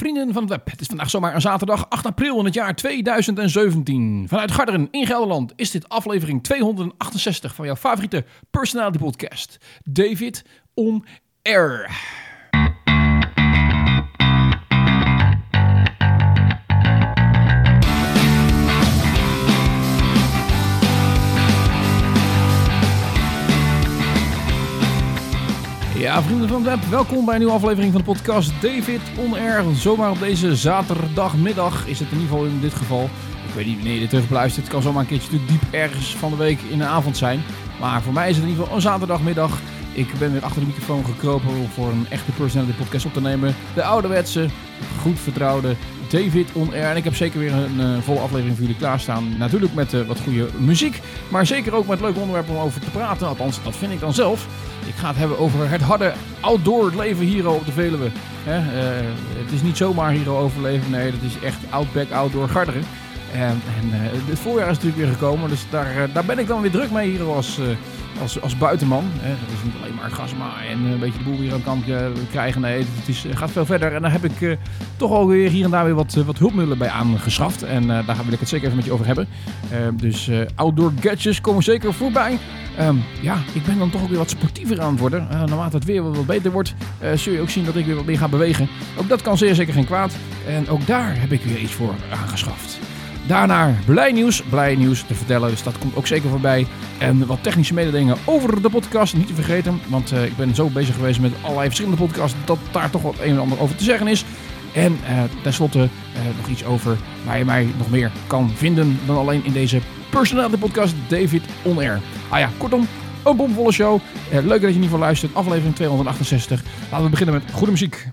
Vrienden van het web, het is vandaag zomaar een zaterdag 8 april in het jaar 2017. Vanuit Garderen in Gelderland is dit aflevering 268 van jouw favoriete personality podcast. David on Air. Ja, vrienden van web, welkom bij een nieuwe aflevering van de podcast David On Air. Zomaar op deze zaterdagmiddag is het in ieder geval in dit geval. Ik weet niet wanneer je dit terug. Het kan zomaar een keertje natuurlijk diep ergens van de week in de avond zijn. Maar voor mij is het in ieder geval een zaterdagmiddag. Ik ben weer achter de microfoon gekropen om voor een echte personality podcast op te nemen. De ouderwetse, goed vertrouwde David On Air. En ik heb zeker weer een uh, volle aflevering voor jullie klaarstaan. Natuurlijk met uh, wat goede muziek, maar zeker ook met leuke onderwerpen om over te praten. Althans, dat vind ik dan zelf. Ik ga het hebben over het harde outdoor leven hier op de Veluwe. Uh, het is niet zomaar hier overleven, nee, dat is echt outback outdoor Garderen. En, en het voorjaar is natuurlijk weer gekomen, dus daar, daar ben ik dan weer druk mee hier als, als, als buitenman. Hè. Dat is niet alleen maar gas maaien en een beetje de boel weer aan de kant krijgen. Nee, het is, gaat veel verder. En daar heb ik toch alweer hier en daar weer wat, wat hulpmiddelen bij aangeschaft. En daar wil ik het zeker even met je over hebben. Dus outdoor gadgets komen zeker voorbij. Um, ja, ik ben dan toch ook weer wat sportiever aan het worden. naarmate het weer wat beter wordt, zul je ook zien dat ik weer wat meer ga bewegen. Ook dat kan zeer zeker geen kwaad. En ook daar heb ik weer iets voor aangeschaft. Daarna blij nieuws, blij nieuws te vertellen. Dus dat komt ook zeker voorbij. En wat technische mededelingen over de podcast. Niet te vergeten, want uh, ik ben zo bezig geweest met allerlei verschillende podcasts. dat daar toch wat een en ander over te zeggen is. En uh, tenslotte uh, nog iets over waar je mij nog meer kan vinden dan alleen in deze personality podcast David On Air. Ah ja, kortom, een bomvolle show. leuk dat je ieder geval luistert. Aflevering 268. Laten we beginnen met goede muziek.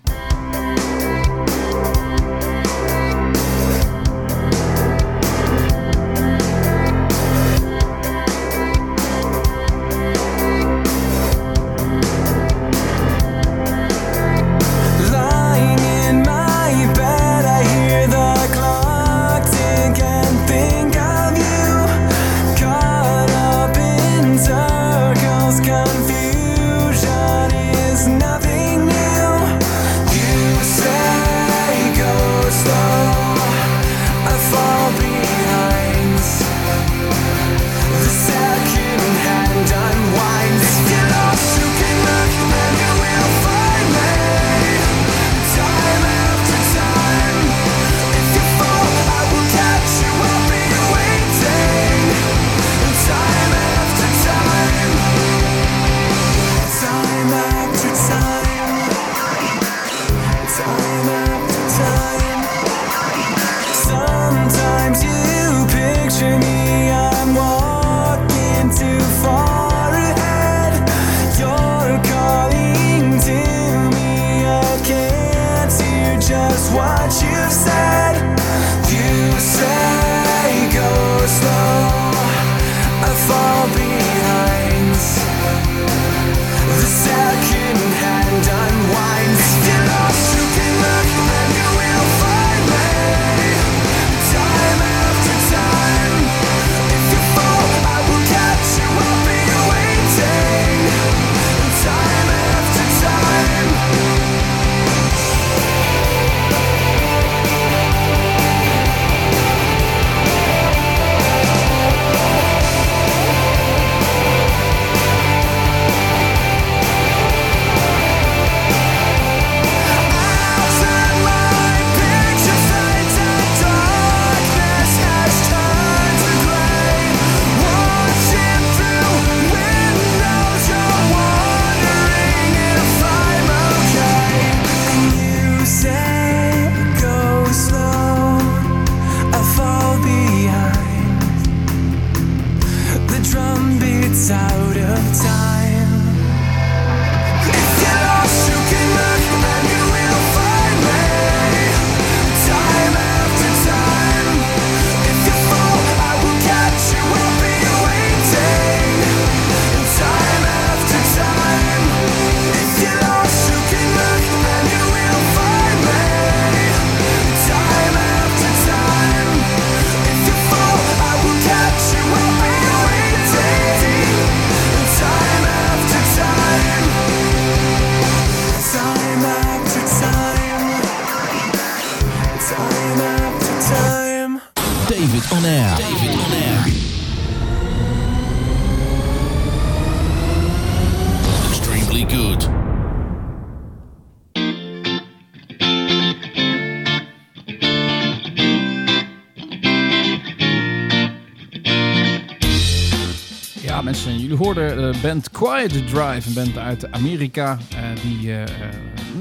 Band Quiet Drive, een band uit Amerika, eh, die eh, eh,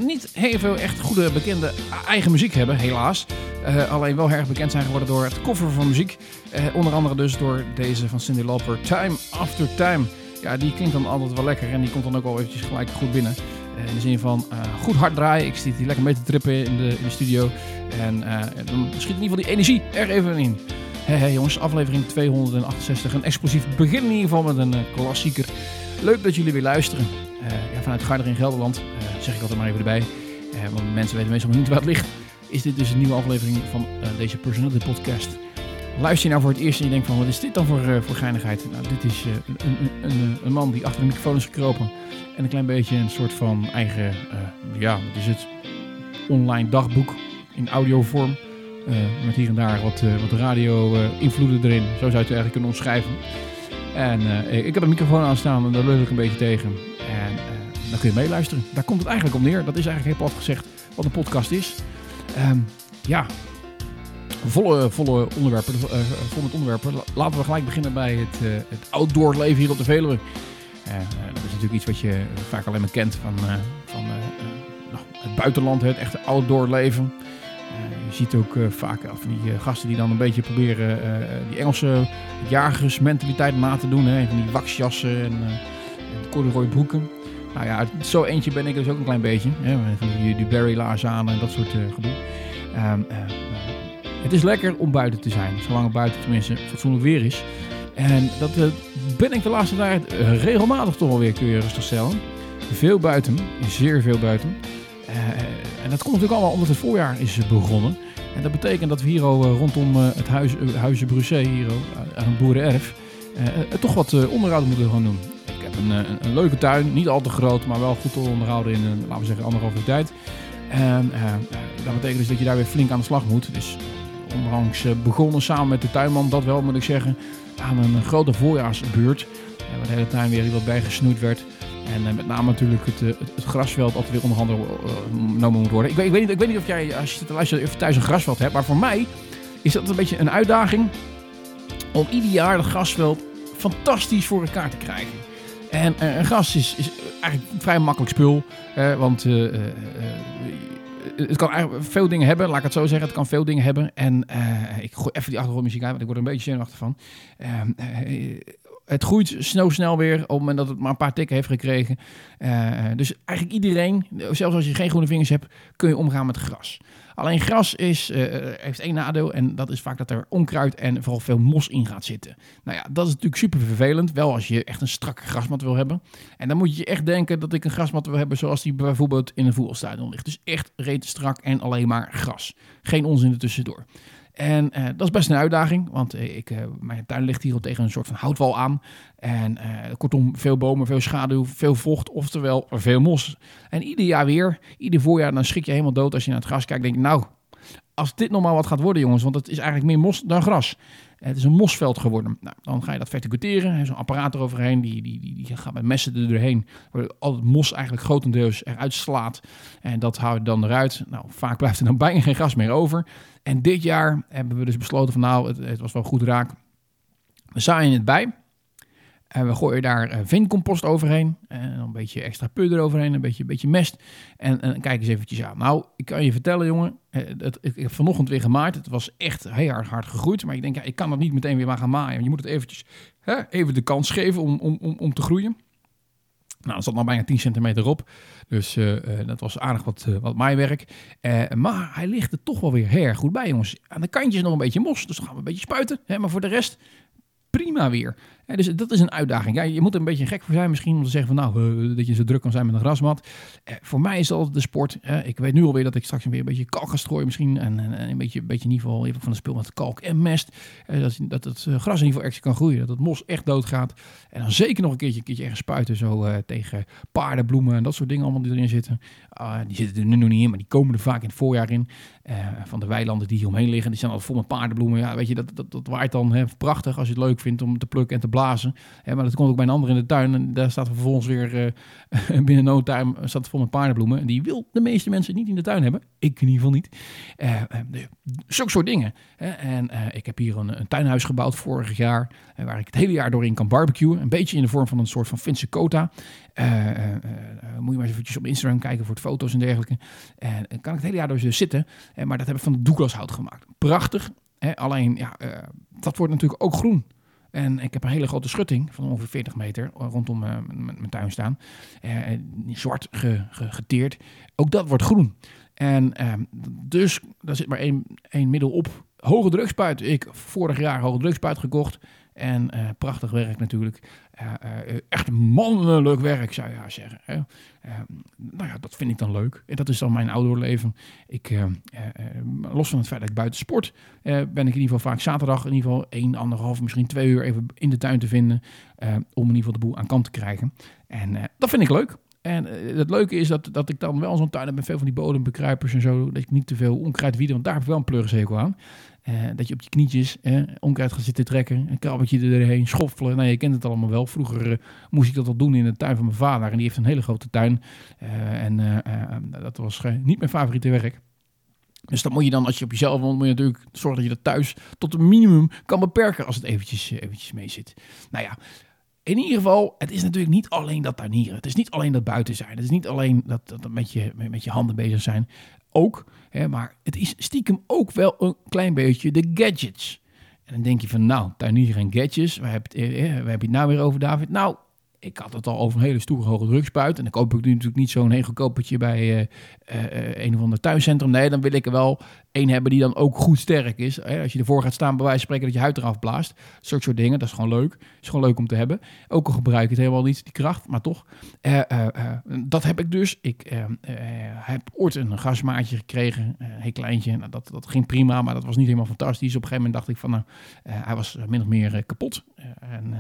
niet heel veel echt goede bekende eigen muziek hebben, helaas. Alleen wel erg bekend zijn geworden door het cover van muziek. Onder andere dus door deze van Cindy Lauper, Time After Time. Ja, die klinkt dan altijd wel lekker en die komt dan ook wel eventjes gelijk goed binnen. In de zin van goed hard draaien. Ik zit hier lekker mee te trippen in de, in de studio. En dan schiet in ieder geval die energie er even in. Hé hey, jongens, aflevering 268. Een explosief begin in ieder geval met een eh, klassieker. Leuk dat jullie weer luisteren. Eh, ja, vanuit Garder in Gelderland, eh, zeg ik altijd maar even erbij. Want mensen weten meestal niet waar het ligt. Is dit dus een nieuwe aflevering van deze Personality Podcast. Luister je nou voor het eerst en je denkt van wat is dit dan voor, voor geinigheid? Nou, dit is een, een, een, een man die achter de microfoon is gekropen. En een klein beetje een soort van eigen, ja, wat is het? Online dagboek in audiovorm. Eh, met hier en daar wat, eh, wat radio-invloeden erin. Zo zou je het eigenlijk kunnen omschrijven. En eh, ik heb een microfoon aanstaan en daar leuk ik een beetje tegen. En eh, dan kun je meeluisteren. Daar komt het eigenlijk op neer. Dat is eigenlijk heel plat gezegd wat een podcast is. Ehm, ja, volle, volle onderwerpen. eh, vol met onderwerpen. La- Laten we gelijk beginnen bij het, eh, het outdoor leven hier op de Veluwe. Eh, eh, dat is natuurlijk iets wat je vaak alleen maar kent van, eh, van eh, eh, het buitenland, het echte outdoor leven. Eh, je ziet ook eh, vaak af van die eh, gasten die dan een beetje proberen eh, die Engelse jagersmentaliteit na te doen. Hè, van die waxjassen en, eh en corduroy broeken. Nou ja, zo eentje ben ik dus ook een klein beetje. Hè, van die, die Barry laarzen aan en dat soort eh, gedoe. Ehm, eh, eh, het is lekker om buiten te zijn, zolang het buiten tenminste fatsoenlijk weer is. En dat eh, ben ik de laatste tijd eh, regelmatig toch alweer, kun je rustig stellen. Veel buiten, zeer veel buiten. Eh, en dat komt natuurlijk allemaal omdat het voorjaar is begonnen. En dat betekent dat we hier al eh, rondom eh, het huis, uh, Huizen Brusset, hier aan het boerenerf, eh, eh, toch wat eh, onderhoud moeten gaan doen. Ik heb een, eh, een, leuke tuin, niet al te groot, maar wel goed te onderhouden in, een, laten we zeggen, anderhalve tijd. En eh, eh, dat betekent dus dat je daar weer flink aan de slag moet. Dus eh, eh, begonnen samen met de tuinman, dat wel moet ik zeggen, aan een grote voorjaarsbuurt. eh, waar de hele tuin weer wat bijgesnoeid werd. En eh, met name natuurlijk het, eh, het, het grasveld altijd weer onder handen eh, genomen moet worden. Ik weet, ik, weet niet, ik weet niet of jij, als je thuis een grasveld hebt. Maar voor mij is dat een beetje een uitdaging om ieder jaar dat grasveld fantastisch voor elkaar te krijgen. En een gras is, eigenlijk een vrij makkelijk spul. want het kan eigenlijk veel dingen hebben, laat ik het zo zeggen. Het kan veel dingen hebben. En ik gooi even die achtergrondmuziek uit, want ik word er een beetje zenuwachtig van. Eh, het groeit snel, snel weer op het moment dat het maar een paar tikken heeft gekregen. Eh, dus eigenlijk iedereen, zelfs als je geen groene vingers hebt, kun je omgaan met gras. Alleen gras is, eh, heeft één nadeel en dat is vaak dat er onkruid en vooral veel mos in gaat zitten. Nou ja, dat is natuurlijk super vervelend. Wel als je echt een strakke grasmat wil hebben. En dan moet je echt denken dat ik een grasmat wil hebben zoals die bijvoorbeeld in een voetbalstadion ligt. Dus echt reet strak en alleen maar gras. Geen onzin ertussendoor. En eh, dat is best een uitdaging, want eh, ik, eh, mijn tuin ligt hier tegen een soort van houtwal aan. En kortom, veel bomen, veel schaduw, veel vocht, oftewel veel mos. En ieder jaar weer, ieder voorjaar, dan schrik je helemaal dood als je naar het gras kijkt. denk je, nou, als dit nog maar wat gaat worden, jongens, want het is eigenlijk meer mos dan gras. Het is een mosveld geworden. Nou, dan ga je dat verticuteren. Er een apparaat eroverheen, die, die, die, die gaat met messen er doorheen. Waar al het mos eigenlijk grotendeels eruit slaat. En dat houdt dan eruit. Nou, vaak blijft er dan bijna geen gras meer over. En dit jaar hebben we dus besloten van nou, het, het was wel goed raak. We zaaien het bij. We gooien daar uh, veencompost overheen. En een beetje extra pudder overheen. Een beetje, beetje mest. En, en kijk eens eventjes aan. Nou, ik kan je vertellen, jongen. Het, ik, heb vanochtend weer gemaaid. Het was echt heel hard, hard gegroeid. Maar ik denk, ja, ik kan het niet meteen weer maar gaan maaien. Je moet het eventjes hè, even de kans geven om, om, om, om te groeien. Nou, er zat nog bijna 10 centimeter op. Dus dat was aardig wat, wat maaiwerk. maar hij ligt er toch wel weer erg goed bij, jongens. Aan de kantjes nog een beetje mos. Dus dan gaan we een beetje spuiten. Hè, maar voor de rest prima weer. Dus dat is een uitdaging. Ja, je moet er een beetje gek voor zijn misschien om te zeggen van nou, eh, dat je zo druk kan zijn met een grasmat. Eh, voor mij is dat de sport. Ik weet nu alweer dat ik straks weer een beetje kalk strooien misschien. En, en, en een, beetje, een beetje in ieder geval even van de spul met kalk en mest. Eh, dat, dat het gras in ieder geval extra kan groeien. Dat het mos echt doodgaat. En dan zeker nog een keertje, een keertje ergens spuiten. Zo tegen paardenbloemen en dat soort dingen allemaal die erin zitten. Ah, die zitten er nu nog niet in, maar die komen er vaak in het voorjaar in. Van de weilanden die hier omheen liggen. Die zijn al vol met paardenbloemen. Ja, weet je, dat, dat, dat waait dan hè, prachtig als je het leuk vindt om te plukken en te blazen. Maar dat komt ook bij een ander in de tuin. En daar staat vervolgens weer eh, binnen no time staat het vol met paardenbloemen. En die wil de meeste mensen niet in de tuin hebben. Ik in ieder geval niet. Eh eh, Zulke soort dingen. En eh, ik heb hier een, een tuinhuis gebouwd vorig jaar. eh, waar ik het hele jaar doorheen kan barbecuen. Een beetje in de vorm van een soort van Finse Cota. Eh, eh, eh, moet je maar eventjes op Instagram kijken voor de foto's en dergelijke. En kan ik het hele jaar door dus zitten. Eh, maar dat heb ik van Douglashout gemaakt. Prachtig. Hè? Alleen, ja, eh, dat wordt natuurlijk ook groen. En ik heb een hele grote schutting van ongeveer 40 meter rondom eh, m- m- mijn tuin staan. Eh, zwart ge- ge- geteerd. Ook dat wordt groen. En ehm, dus, daar zit maar één, één middel op. Hoge drukspuit. Ik vorig jaar hoge drukspuit gekocht. En eh, prachtig werk natuurlijk. Eh, eh, echt mannelijk werk, zou je haar zeggen. Hè? Eh, nou ja, dat vind ik dan leuk. En dat is dan mijn outdoorleven. Ik, los van het feit dat ik buiten sport, ben ik in ieder geval vaak zaterdag in ieder geval 1, anderhalf, misschien twee uur even in de tuin te vinden. om in ieder geval de boel aan kant te krijgen. En dat vind ik leuk. En het leuke is dat, dat ik dan wel zo'n tuin heb met veel van die bodembekruipers en zo. Dat ik niet te veel onkruid wieden, want daar heb ik wel een pleurishekel aan. Eh, dat je op je knietjes onkruid gaat zitten trekken. Een krabbetje erheen, schoffelen. Nou, je kent het allemaal wel. Vroeger eh, moest ik dat al doen in de tuin van mijn vader. En die heeft een hele grote tuin. Eh, en dat was niet mijn favoriete werk. Dus dan moet je dan, als je op jezelf woont, moet je natuurlijk zorgen dat je dat thuis tot een minimum kan beperken als het eventjes, eventjes mee zit. Nou ja, in ieder geval, het is natuurlijk niet alleen dat tuinieren. Het is niet alleen dat buiten zijn. Het is niet alleen dat, dat met, je, met je handen bezig zijn. Ook, hè, maar het is stiekem ook wel een klein beetje de gadgets. En dan denk je van, nou, tuinieren en gadgets. Waar heb, eh, het nou weer over, David? Nou, ik had het al over een hele stoere hoge drukspuit. En dan koop ik nu natuurlijk niet zo'n heel goedkopertje bij eh, eh, een of ander tuincentrum. Nee, dan wil ik er wel één hebben die dan ook goed sterk is. Hè, Als je ervoor gaat staan, bij wijze van spreken, dat je huid eraf blaast. Zulke soort dingen, dat is gewoon leuk. is gewoon leuk om te hebben. Ook al gebruik ik het helemaal niet, die kracht, maar toch. Eh, eh, eh, dat heb ik dus. Ik heb ooit een gasmaatje gekregen, een heel kleintje. Nou, dat, dat ging prima, maar dat was niet helemaal fantastisch. Op een gegeven moment dacht ik van, nou, hij was min of meer kapot. En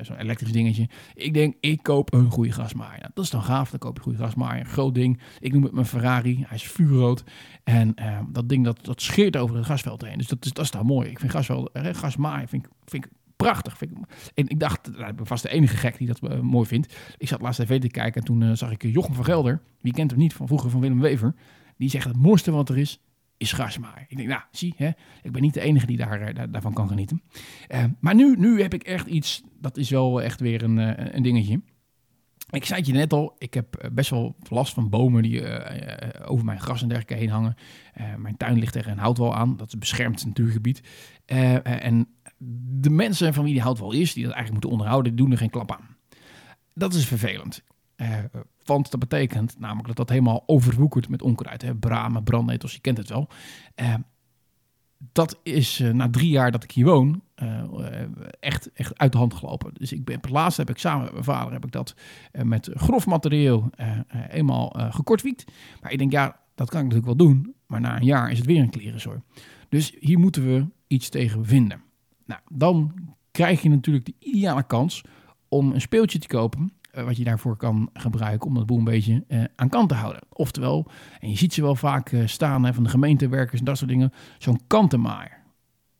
zo'n elektrisch dingetje. Ik denk, ik koop een goede grasmaaier. Nou, dat is dan gaaf, dan koop je een goede grasmaaier. Groot ding. Ik noem het mijn Ferrari. Hij is vuurrood. En dat ding dat, dat scheert over het grasveld heen. Dus dat is, dat is dan mooi. Ik vind grasveld, eh, grasmaaien vind vind ik prachtig. Vind ik, en ik dacht, nou, ik ben vast de enige gek die dat eh, mooi vindt. Ik zat laatst tv te kijken en toen eh, zag ik Jochem van Gelder. Wie kent hem niet van vroeger van Willem Wever. Die zegt het mooiste wat er is, is grasmaaien. Ik denk, nou, zie, hè, ik ben niet de enige die daar, daar- daarvan kan genieten. Maar nu, nu heb ik echt iets, dat is wel echt weer een, een dingetje. Ik zei het je net al, ik heb eh, best wel last van bomen die eh, eh, over mijn gras en dergelijke heen hangen. Mijn tuin ligt tegen een houtwal aan, dat is een beschermd natuurgebied. En de mensen van wie die houtwal is, die dat eigenlijk moeten onderhouden, doen er geen klap aan. Dat is vervelend. Want dat betekent namelijk dat dat helemaal overwoekert met onkruid. Hè? Bramen, brandnetels, je kent het wel. Dat is eh, na drie jaar dat ik hier woon eh, eh, echt, echt uit de hand gelopen. Dus ik ben, laatst heb ik samen met mijn vader heb ik dat met grof materieel eenmaal gekortwiekt. Maar ik denk, ja, dat kan ik natuurlijk wel doen. Maar na een jaar is het weer een klerenzooi. Dus hier moeten we iets tegen vinden. Nou, dan krijg je natuurlijk de ideale kans om een speeltje te kopen. Eh, wat je daarvoor kan gebruiken om dat boel een beetje eh, aan kant te houden. Oftewel, en je ziet ze wel vaak eh, staan hè, van de gemeentewerkers en dat soort dingen. Zo'n kantenmaaier.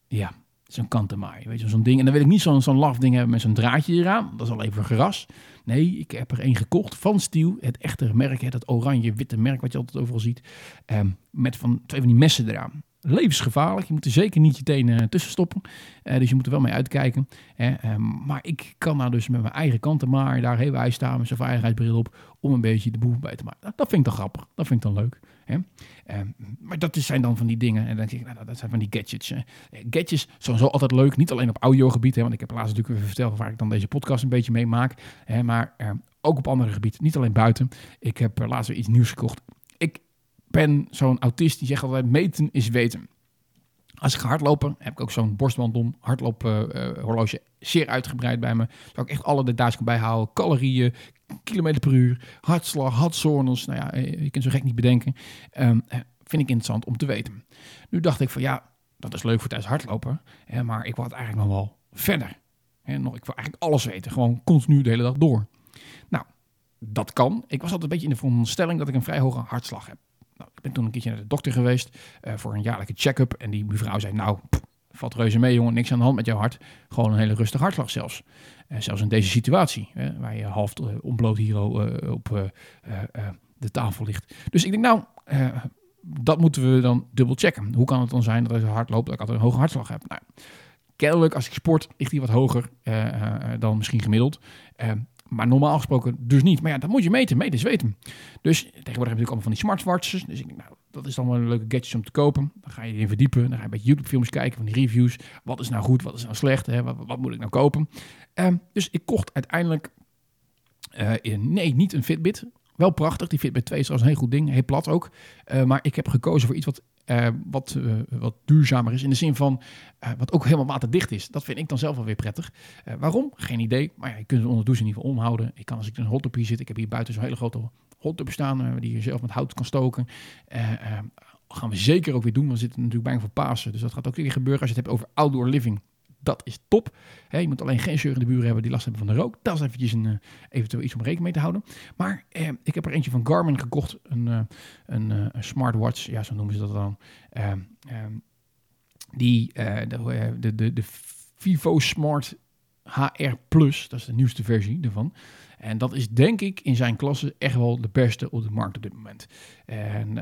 Ja, zo'n kantenmaaier. Weet je, zo'n ding. En dan wil ik niet zo'n laf ding hebben met zo'n draadje eraan. Dat is al even geras. Nee, ik heb er één gekocht van Stiel. Het echte merk, hè, dat oranje-witte merk wat je altijd overal ziet. Ehm, met van twee van die messen eraan. Levensgevaarlijk. Je moet er zeker niet je tenen tussen stoppen. Eh, dus je moet er wel mee uitkijken. Hè. Ehm, maar ik kan nou dus met mijn eigen kantenmaaier daar heel bij staan. Met zijn veiligheidsbril op. Om een beetje de boel bij te maken. Dat vind ik dan grappig. Dat vind ik dan leuk. Hè. Ehm, maar dat zijn dan van die dingen. En dan denk ik, nou, dat zijn van die gadgets. hè. Eh, Gadgets, sowieso altijd leuk. Niet alleen op audiogebied. Hè, want ik heb laatst natuurlijk even verteld waar ik dan deze podcast een beetje mee maak. Hè, maar eh, ook op andere gebieden. Niet alleen buiten. Ik heb eh, laatst weer iets nieuws gekocht. Ik ben zo'n autist die zegt altijd meten is weten. Als ik ga hardlopen, heb ik ook zo'n borstband om. Hardloophorloge zeer uitgebreid bij me. Zodat ik echt alle details kan bijhouden. Calorieën, kilometer per uur, hartslag, hartzones. Nou ja, eh, je kunt zo gek niet bedenken. Ehm, eh, vind ik interessant om te weten. Nu dacht ik van ja, dat is leuk voor tijdens hardlopen. Hè, maar ik wil het eigenlijk nog wel verder. Hè, nog, ik wil eigenlijk alles weten. Gewoon continu de hele dag door. Nou, dat kan. Ik was altijd een beetje in de veronderstelling dat ik een vrij hoge hartslag heb. Nou, ik ben toen een keertje naar de dokter geweest uh, voor een jaarlijke check-up. En die mevrouw zei, nou, valt reuze mee jongen, niks aan de hand met jouw hart. Gewoon een hele rustige hartslag zelfs. Uh, zelfs in deze situatie, hè, waar je half uh, ontbloot hier uh, op de tafel ligt. Dus ik denk, nou, dat moeten we dan dubbel checken. Hoe kan het dan zijn dat als je hard loopt, dat ik altijd een hoge hartslag heb? Nou, kennelijk als ik sport, ligt die wat hoger dan misschien gemiddeld. Maar normaal gesproken dus niet. Maar ja, dat moet je meten. Meten is weten. Dus tegenwoordig heb je natuurlijk allemaal van die smartwatches. Dus ik denk, nou, dat is dan wel een leuke gadget om te kopen. Dan ga je erin verdiepen. Dan ga je een beetje YouTube-films kijken van die reviews. Wat is nou goed? Wat is nou slecht? Hè? Wat, moet ik nou kopen? Um, dus ik kocht uiteindelijk... In, nee, niet een Fitbit. Wel prachtig. Die Fitbit 2 is trouwens een heel goed ding. Heel plat ook. Uh, maar ik heb gekozen voor iets wat uh, wat, uh, wat duurzamer is. In de zin van uh, wat ook helemaal waterdicht is. Dat vind ik dan zelf wel weer prettig. waarom? Geen idee. Maar ja, je kunt het onder in ieder geval omhouden. Ik kan als ik in een hot hier zit. Ik heb hier buiten zo'n hele grote hot staan. die je zelf met hout kan stoken. gaan we zeker ook weer doen. We zitten natuurlijk bijna voor Pasen. Dus dat gaat ook weer gebeuren als je het hebt over outdoor living dat is top. Je moet alleen geen zeurende buren hebben die last hebben van de rook. Dat is eventjes een, uh, eventueel iets om rekening mee te houden. Maar eh, ik heb er eentje van Garmin gekocht. Een, uh, een, smartwatch, ja zo noemen ze dat dan. die, de, de, de, de Vivo Smart HR Plus, dat is de nieuwste versie ervan. En dat is denk ik in zijn klasse echt wel de beste op de markt op dit moment. En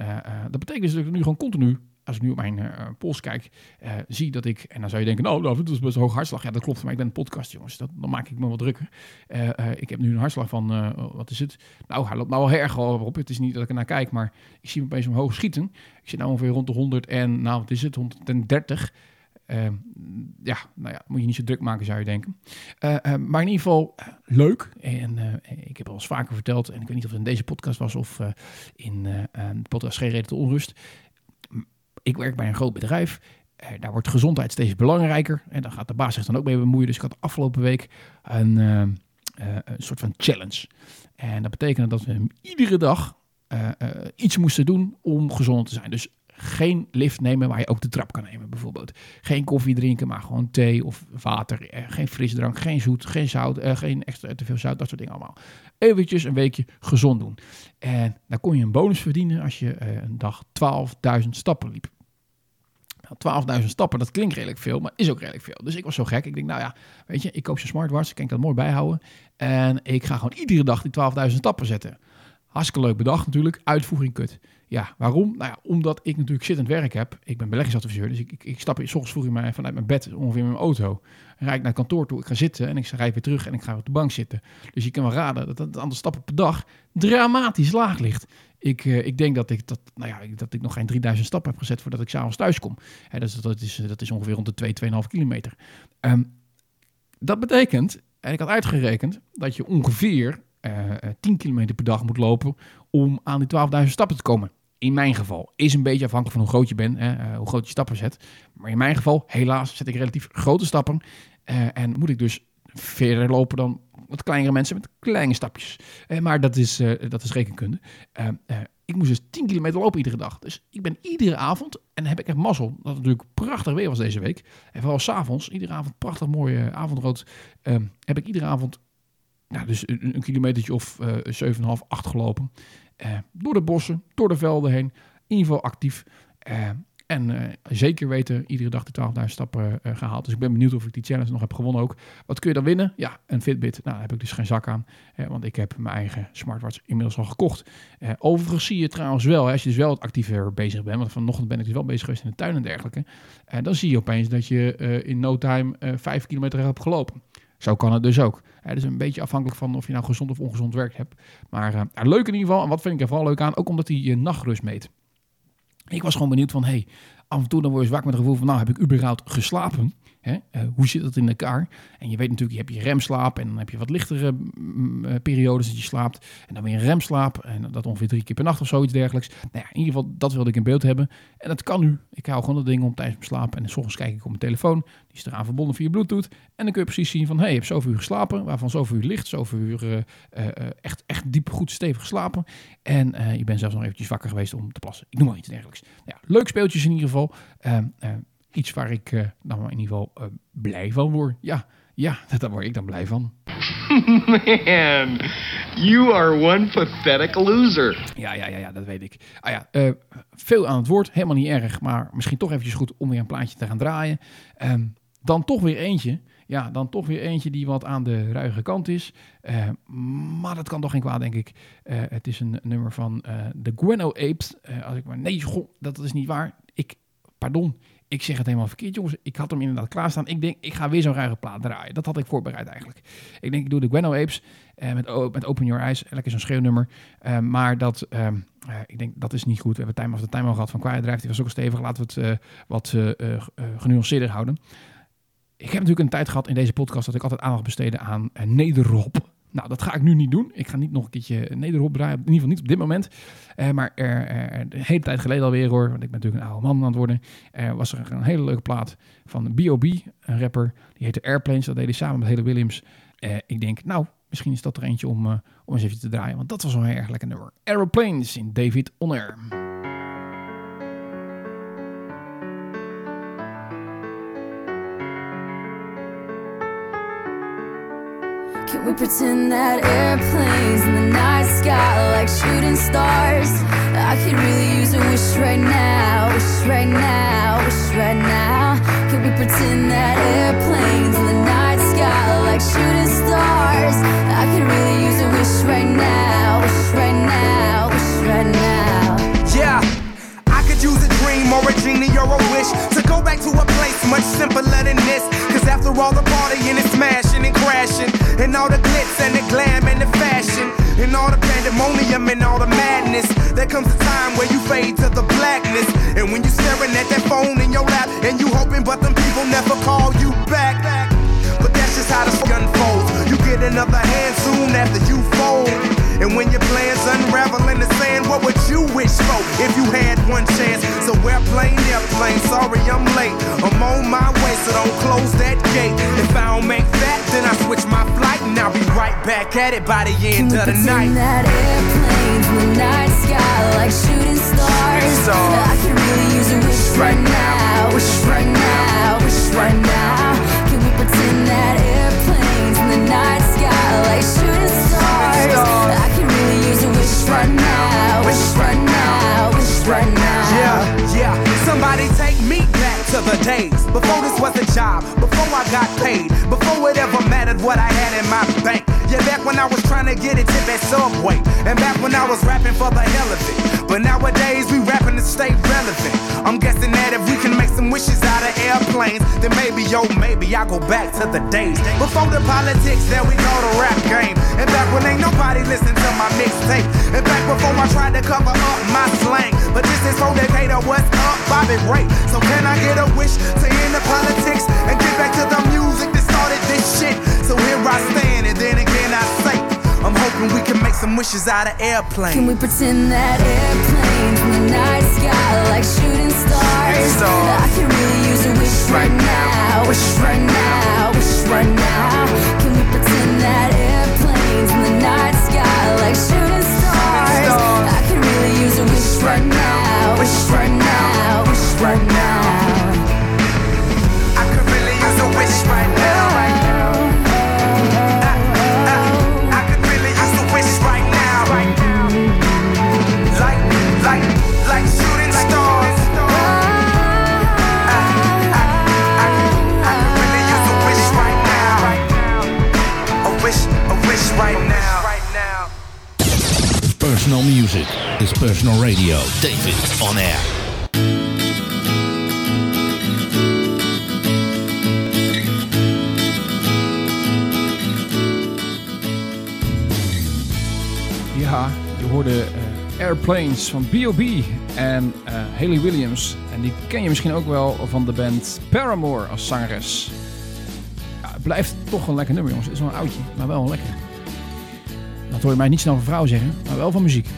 dat betekent dus dat ik nu gewoon continu als ik nu op mijn uh, pols kijk, uh, zie dat ik, en dan zou je denken, nou, dat is best een hoog hartslag. Ja, dat klopt, maar ik ben een podcast, jongens. Dat, dan maak ik me wat drukker. Uh, ik heb nu een hartslag van, wat is het? Nou, hij loopt nou heel erg op. Het is niet dat ik er naar kijk, maar ik zie hem opeens omhoog schieten. Ik zit nou ongeveer rond de 100 en, nou, wat is het? 130. ja, nou ja, moet je niet zo druk maken, zou je denken. maar in ieder geval leuk. En ik heb al eens vaker verteld, en ik weet niet of het in deze podcast was of in de podcast Geen Reden tot Onrust ik werk bij een groot bedrijf. Eh, daar wordt gezondheid steeds belangrijker. En daar gaat de baas zich dan ook mee bemoeien. Dus ik had afgelopen week een, uh, uh, een soort van challenge. En dat betekende dat we iedere dag iets moesten doen om gezond te zijn. Dus geen lift nemen waar je ook de trap kan nemen, bijvoorbeeld. Geen koffie drinken, maar gewoon thee of water. geen frisdrank, geen zoet, geen zout, geen extra te veel zout, dat soort dingen allemaal. Eventjes een weekje gezond doen. En dan kon je een bonus verdienen als je een dag 12.000 stappen liep. 12.000 stappen, dat klinkt redelijk veel, maar is ook redelijk veel. Dus ik was zo gek. Ik denk, nou ja, weet je, ik koop zo'n smartwatch, kan ik dat mooi bijhouden. En ik ga gewoon iedere dag die 12.000 stappen zetten. Hartstikke leuk bedacht natuurlijk, uitvoering kut. Ja, waarom? Nou ja, omdat ik natuurlijk zittend werk heb. Ik ben beleggingsadviseur, dus ik, ik, ik stap, soms vroeg ik mij vanuit mijn bed, ongeveer in mijn auto. Rijd ik naar kantoor toe, ik ga zitten en ik rijd weer terug en ik ga op de bank zitten. Dus je kan wel raden dat het aantal stappen per dag dramatisch laag ligt. Ik, uh, ik denk dat ik, dat, nou ja, dat ik nog geen 3000 stappen heb gezet voordat ik s'avonds thuis kom. Hè, dat, is, dat, is, dat is ongeveer rond de 2, 2,5 kilometer. Um, dat betekent, en ik had uitgerekend, dat je ongeveer uh, 10 kilometer per dag moet lopen om aan die 12.000 stappen te komen. In mijn geval is een beetje afhankelijk van hoe groot je bent, hè, hoe groot je stappen zet. Maar in mijn geval, helaas, zet ik relatief grote stappen. En moet ik dus verder lopen dan wat kleinere mensen met kleine stapjes. Uh, maar dat is, dat is rekenkunde. ik moest dus 10 kilometer lopen iedere dag. Dus ik ben iedere avond, en heb ik echt mazzel, dat natuurlijk prachtig weer was deze week. En vooral s'avonds, iedere avond prachtig mooie avondrood, heb ik iedere avond nou, dus een, een kilometertje of uh, 7,5, 8 gelopen. Door de bossen, door de velden heen. In ieder geval actief. Uh, en uh, zeker weten, iedere dag de 12.000 stappen gehaald. Dus ik ben benieuwd of ik die challenge nog heb gewonnen ook. Wat kun je dan winnen? Ja, een Fitbit. Nou, daar heb ik dus geen zak aan. want ik heb mijn eigen smartwatch inmiddels al gekocht. overigens zie je trouwens wel, als je dus wel wat actiever bezig bent. Want vanochtend ben ik dus wel bezig geweest in de tuin en dergelijke. dan zie je opeens dat je in no time 5 kilometer hebt gelopen. Zo kan het dus ook. Het is een beetje afhankelijk van of je nou gezond of ongezond werk hebt. Maar uh, leuk in ieder geval. En wat vind ik er vooral leuk aan? Ook omdat hij je nachtrust meet. Ik was gewoon benieuwd van, hey, af en toe dan word je zwak met het gevoel van, nou heb ik überhaupt geslapen? Eh, hoe zit dat in elkaar? En je weet natuurlijk, je hebt je remslaap en dan heb je wat lichtere mm, eh, periodes dat je slaapt. En dan weer een remslaap en dat ongeveer drie keer per nacht of zoiets dergelijks. Nou ja, in ieder geval, dat wilde ik in beeld hebben. En dat kan nu. Ik hou gewoon dat ding om tijdens mijn slaap. En s ochtends kijk ik op mijn telefoon. Die is eraan verbonden via Bluetooth. En dan kun je precies zien van, hey, je hebt zoveel uur geslapen. Waarvan zoveel uur licht, zoveel uur eh, echt, echt diep, goed, stevig geslapen. En je bent zelfs nog eventjes wakker geweest om te plassen. Ik noem maar iets dergelijks. Nou ja, leuk speeltjes in ieder geval. Ehm, iets waar ik eh nou in ieder geval eh, blij van word. Ja, ja, daar word ik dan blij van. Man, you are one pathetic loser. Ja, ja, ja, ja dat weet ik. Ah ja, eh, veel aan het woord, helemaal niet erg, maar misschien toch eventjes goed om weer een plaatje te gaan draaien. Ehm, dan toch weer eentje. Ja, dan toch weer eentje die wat aan de ruige kant is. Eh, maar dat kan toch geen kwaad, denk ik. Het is een nummer van de Guano Apes. Als ik maar... Nee, goh, dat is niet waar. Ik, pardon, ik zeg het helemaal verkeerd, jongens. Ik had hem inderdaad klaarstaan. Ik denk, ik ga weer zo'n ruige plaat draaien. Dat had ik voorbereid eigenlijk. Ik denk, ik doe de Guano Apes eh, met, met Open Your Eyes. Lekker zo'n schreeuwnummer. Eh, maar dat, ehm, eh, ik denk, dat is niet goed. We hebben Time of the Time al gehad van Quiet Drive. Die was ook stevig. Laten we het eh, wat genuanceerder houden. Ik heb natuurlijk een tijd gehad in deze podcast dat ik altijd aandacht besteedde aan nederhop. Nou, dat ga ik nu niet doen. Ik ga niet nog een keertje nederhop draaien. In ieder geval niet op dit moment. Eh, maar er, er- een hele tijd geleden alweer hoor, want ik ben natuurlijk een oude man aan het worden, eh, was er een hele leuke plaat van B.O.B., een rapper. Die heette Airplanes. Dat deed hij samen met Hele Williams. Eh, ik denk, nou, misschien is dat er eentje om, eh, om eens even te draaien. Want dat was wel een erg lekker nummer. Aeroplanes in David On Air. We pretend that airplanes in the night sky are like shooting stars? I could really use a wish right now, wish right now, wish right now. Can we pretend that airplanes in the night sky are like shooting stars? I could really use a wish right now, wish right now, wish right now. Yeah, I could use a dream or a genie or a wish to go back to a place much simpler than this. Cause after all the partying and smashing and crashing, and all the glitz and the glam and the fashion, and all the pandemonium and all the madness, there comes a time where you fade to the blackness. And when you're staring at that phone in your lap, and you hoping, but them people never call you back. But that's just how the f- unfolds. You get another hand soon after you fold. And when your plans unravel in the sand, what would you if you had one chance? So airplane, airplane, sorry I'm late. I'm on my way, so don't close that gate. If I don't make that, then I switch my flight and I'll be right back at it by the end of the night. that airplanes the night sky like shooting stars? stars. I can really use a wish right now, wish right now, wish right now. Yeah, yeah. Somebody take me back to the days before this was a job, before I got paid, before it ever mattered what I had in my bank. Yeah, back when I was trying to get a tip at Subway, and back when I was rapping for the hell of it. But nowadays we rapping to stay relevant. I'm guessing that if we can make some wishes out of airplanes, then maybe, yo, maybe I'll go back to the days before the politics that we call the rap game, and back when ain't nobody listen to my mixtape, and back before I tried to cover up my slang. But this is for Decatur, what's up, Bobby Ray? So can I get a wish to end the politics and get back to the music that started this shit? So here I stand, I'm hoping we can make some wishes out of airplanes. Can we pretend that airplanes in the night sky like shooting stars? Stars. I can really use a wish right now, wish right now, wish right now. Eh, Airplanes van B.O.B. en uh, Haley Williams. En die ken je misschien ook wel van de band Paramore als zangeres. Het blijft toch een lekker nummer, jongens. Het is wel een oudje, maar wel een lekker. Dat hoor je mij niet snel van vrouw zeggen, maar wel van muziek.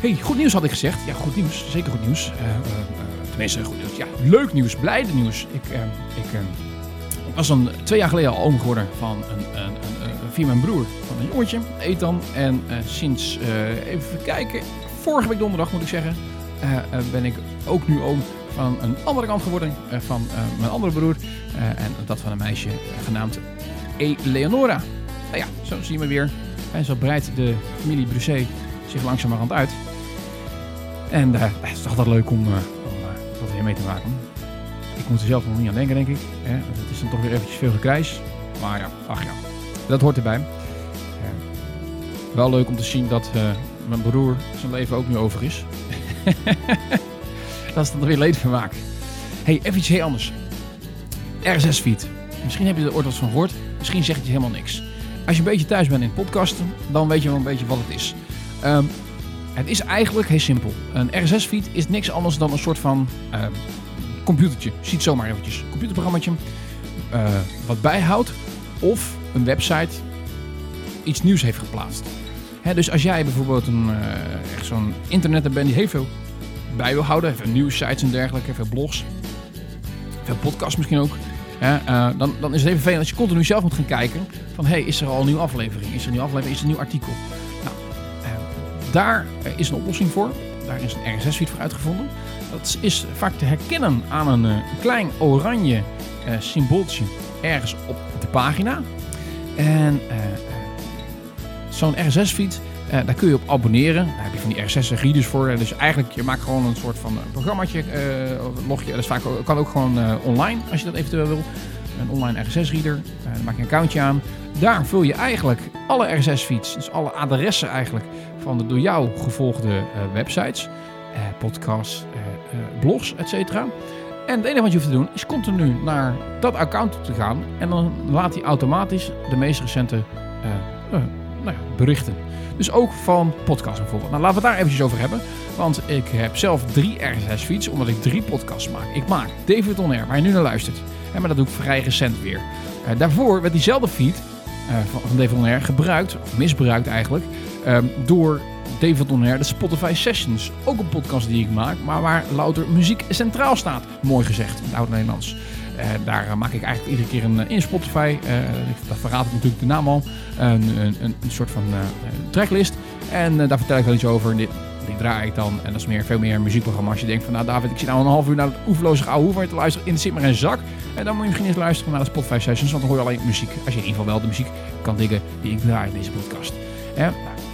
hey, goed nieuws had ik gezegd. Ja, goed nieuws. Zeker goed nieuws. Uh, uh, tenminste, goed nieuws. Ja, leuk nieuws. Blijde nieuws. Ik, ik was een, twee jaar geleden al oom geworden van een, een, via mijn broer. Van een jongetje, Ethan. En sinds, even kijken, vorige week donderdag moet ik zeggen, ben ik ook nu oom van een andere kant geworden. van mijn andere broer. en dat van een meisje genaamd Eleonora. Nou ja, zo zien we weer. En zo breidt de familie Brusset zich langzamerhand uit. En het is toch altijd leuk om, uh, om dat weer mee te maken. Ik moet er zelf nog niet aan denken, denk ik. Het is dan toch weer eventjes veel gekrijs. Maar ja, ach ja, dat hoort erbij. wel leuk om te zien dat mijn broer zijn leven ook nu over is. dat is dan weer leedvermaak. hey, even iets heel anders. RSS-feed. Misschien heb je er ooit wat van gehoord. Misschien zegt je helemaal niks. Als je een beetje thuis bent in podcasten, dan weet je wel een beetje wat het is. Um, het is eigenlijk heel simpel. Een RSS-feed is niks anders dan een soort van uh, computertje. Ziet zomaar eventjes. Computerprogrammaatje uh, wat bijhoudt of een website iets nieuws heeft geplaatst. Dus als jij bijvoorbeeld een, uh, echt zo'n internetter bent die heel veel bij wil houden, even nieuwsites en dergelijke, veel blogs, veel podcasts misschien ook, uh, dan, dan is het even fijn als je continu zelf moet gaan kijken van hey, is er al een nieuwe aflevering? Is er een nieuwe aflevering? Is er een nieuw artikel? Nou, uh, daar is een oplossing voor. Daar is een RSS-feed voor uitgevonden. Dat is vaak te herkennen aan een, uh, klein oranje symbooltje ergens op de pagina. En zo'n RSS-feed, daar kun je op abonneren. Daar heb je van die RSS-readers voor. Dus eigenlijk, je maakt gewoon een soort van programmaatje, logje. Dat is vaak, kan ook gewoon online, als je dat eventueel wil. Een online RSS-reader. dan maak je een accountje aan. Daar vul je eigenlijk alle RSS-feeds, dus alle adressen eigenlijk van de door jou gevolgde websites, podcasts, blogs, etc. En het enige wat je hoeft te doen is continu naar dat account te gaan en dan laat hij automatisch de meest recente nou ja, berichten. Dus ook van podcasts bijvoorbeeld. Nou, laten we het daar eventjes over hebben. Want ik heb zelf drie RSS-feeds, omdat ik drie podcasts maak. Ik maak David On Air, waar je nu naar luistert. En maar dat doe ik vrij recent weer. Uh, daarvoor werd diezelfde feed van, van David On gebruikt, of misbruikt eigenlijk, uh, door David On Air, de Spotify Sessions. Ook een podcast die ik maak, maar waar louter muziek centraal staat. Mooi gezegd, in het oud-Nederlands. Uh, daar maak ik eigenlijk iedere keer een, in Spotify, uh, dat verraadt natuurlijk de naam al, een, een, een soort van tracklist. En daar vertel ik wel iets over. Dit, die draai ik dan. En dat is meer, veel meer een muziekprogramma. Als je denkt van, nou David, ik zit nou een half uur naar het oeverloze oude hoever te luisteren. In zit maar een zak. En dan moet je misschien eens luisteren naar de Spotify Sessions. Want dan hoor je alleen muziek. Als je in ieder geval wel de muziek kan diggen die ik draai in deze podcast.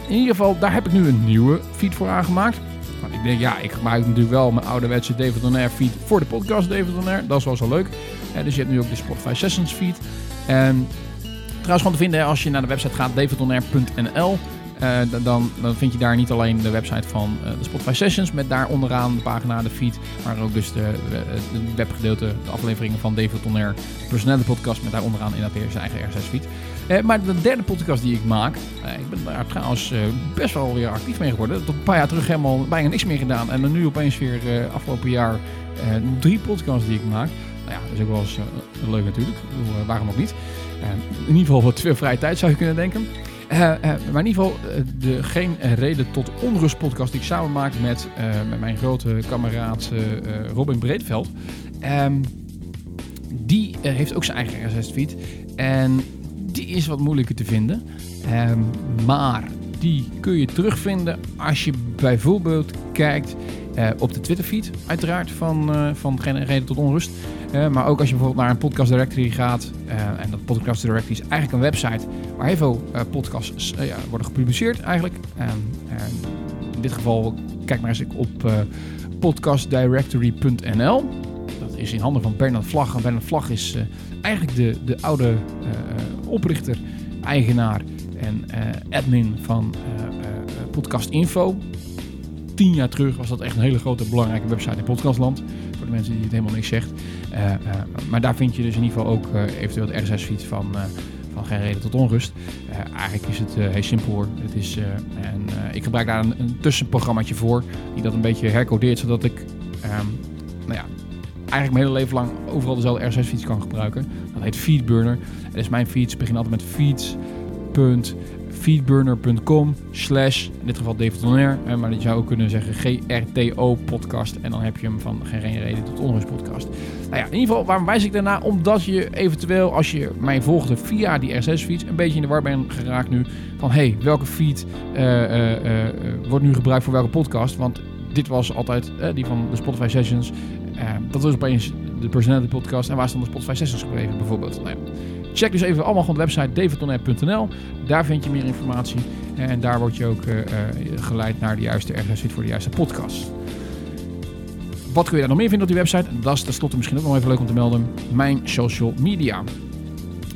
In ieder geval, daar heb ik nu een nieuwe feed voor aangemaakt. Want ik denk, ja, ik gebruik natuurlijk wel mijn ouderwetse David On Air feed voor de podcast David On Air. Dat is wel zo leuk. Ja, dus je hebt nu ook de Spotify Sessions feed. En trouwens gewoon te vinden als je naar de website gaat, davidonair.nl. Uh, dan, dan vind je daar niet alleen de website van uh, de Spotify Sessions met daar onderaan de pagina, de feed, maar ook dus de, de, de webgedeelte, de afleveringen van David Tonner, de personele podcast met daar onderaan in dat weer zijn eigen RSS feed. Uh, maar de derde podcast die ik maak, ik ben daar trouwens best wel weer actief mee geworden. Tot een paar jaar terug helemaal bijna niks meer gedaan en dan nu opeens weer afgelopen jaar drie podcasts die ik maak. Nou ja, dat is ook wel eens leuk natuurlijk. Waarom ook niet? in ieder geval wat vrije tijd zou je kunnen denken. Maar in ieder geval, de Geen Reden tot Onrust podcast die ik samen maak met, met mijn grote kameraad Robin Breedveld. Um, die heeft ook zijn eigen RSS-feed. En die is wat moeilijker te vinden. Um, maar die kun je terugvinden als je bijvoorbeeld kijkt uh, op de Twitter-feed, uiteraard, van, uh, van Geen Reden tot Onrust. Uh, maar ook als je bijvoorbeeld naar een podcast directory gaat. en dat podcast directory is eigenlijk een website waar heel veel podcasts ja, worden gepubliceerd eigenlijk. in dit geval, kijk maar eens op podcastdirectory.nl. Dat is in handen van Bernard Vlag. En Bernard Vlag is eigenlijk de, de oude oprichter, eigenaar en admin van Podcast Info tien jaar terug was dat echt een hele grote belangrijke website in podcastland. Voor de mensen die het helemaal niks zegt. Maar daar vind je dus in ieder geval ook eventueel de RSS-feed van, van geen reden tot onrust. Eh, eigenlijk is het heel simpel hoor. Het is, en, ik gebruik daar een, een tussenprogrammaatje voor die dat een beetje hercodeert, zodat ik ehm, nou ja, eigenlijk mijn hele leven lang overal dezelfde RSS-fiets kan gebruiken. Dat Feedburner. En dus mijn fiets begint altijd met feeds feedburner.com slash, in dit geval David Donair, maar dat zou ook kunnen zeggen GRTO podcast en dan heb je hem van geen reden tot onrust podcast. Nou ja, in ieder geval, waarom wijs ik daarna? Omdat je eventueel, als je mij volgde via die RSS-feeds, een beetje in de war bent geraakt nu van hey, welke feed uh, uh, wordt nu gebruikt voor welke podcast? Want dit was altijd die van de Spotify Sessions. dat was opeens de Personality Podcast. En waar dan de Spotify Sessions gebleven bijvoorbeeld? Nou. Check dus even allemaal gewoon de website davidtonet.nl. Daar vind je meer informatie. En daar word je ook uh, geleid naar de juiste RSS voor de juiste podcast. Wat kun je daar nog meer vinden op die website? Dat is tenslotte misschien ook nog even leuk om te melden. Mijn social media.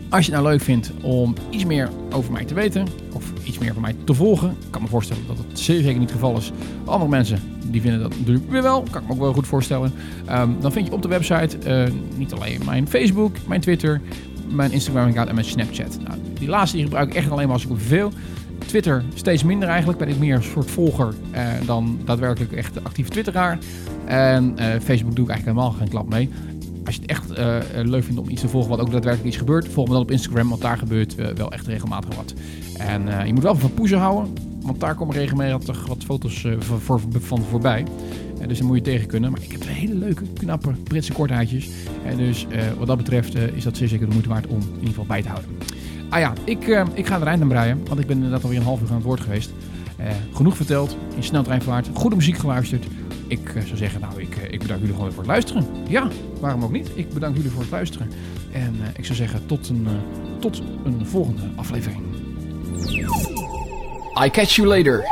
Als je het nou leuk vindt om iets meer over mij te weten, of iets meer van mij te volgen, ik kan me voorstellen dat het zeer zeker niet het geval is. Andere mensen die vinden dat natuurlijk weer wel, kan ik me ook wel goed voorstellen. Um, dan vind je op de website uh, niet alleen mijn Facebook, mijn Twitter, mijn Instagram-account en mijn Snapchat. Nou, die laatste die gebruik ik echt alleen maar als ik veel. Twitter steeds minder eigenlijk. Ben ik meer een soort volger eh, dan daadwerkelijk echt actief twitteraar. En uh, Facebook doe ik eigenlijk helemaal geen klap mee. Als je het echt uh, leuk vindt om iets te volgen wat ook daadwerkelijk iets gebeurt, volg me dan op Instagram, want daar gebeurt wel echt regelmatig wat. En je moet wel van poezen houden, want daar komen regelmatig wat foto's voor, van voorbij. dus dan moet je tegen kunnen. Maar ik heb hele leuke, knappe Britse korthaartjes. En dus wat dat betreft is dat zeer zeker de moeite waard om in ieder geval bij te houden. Ah ja, ik, ik ga er eind aan breien, want ik ben inderdaad alweer een half uur aan het woord geweest. Genoeg verteld, in sneltreinvaart, goede muziek geluisterd. Ik zou zeggen, nou, ik bedank jullie gewoon voor het luisteren. Ja, waarom ook niet? Ik bedank jullie voor het luisteren. En eh, ik zou zeggen, tot een, eh, tot een volgende aflevering. I catch you later.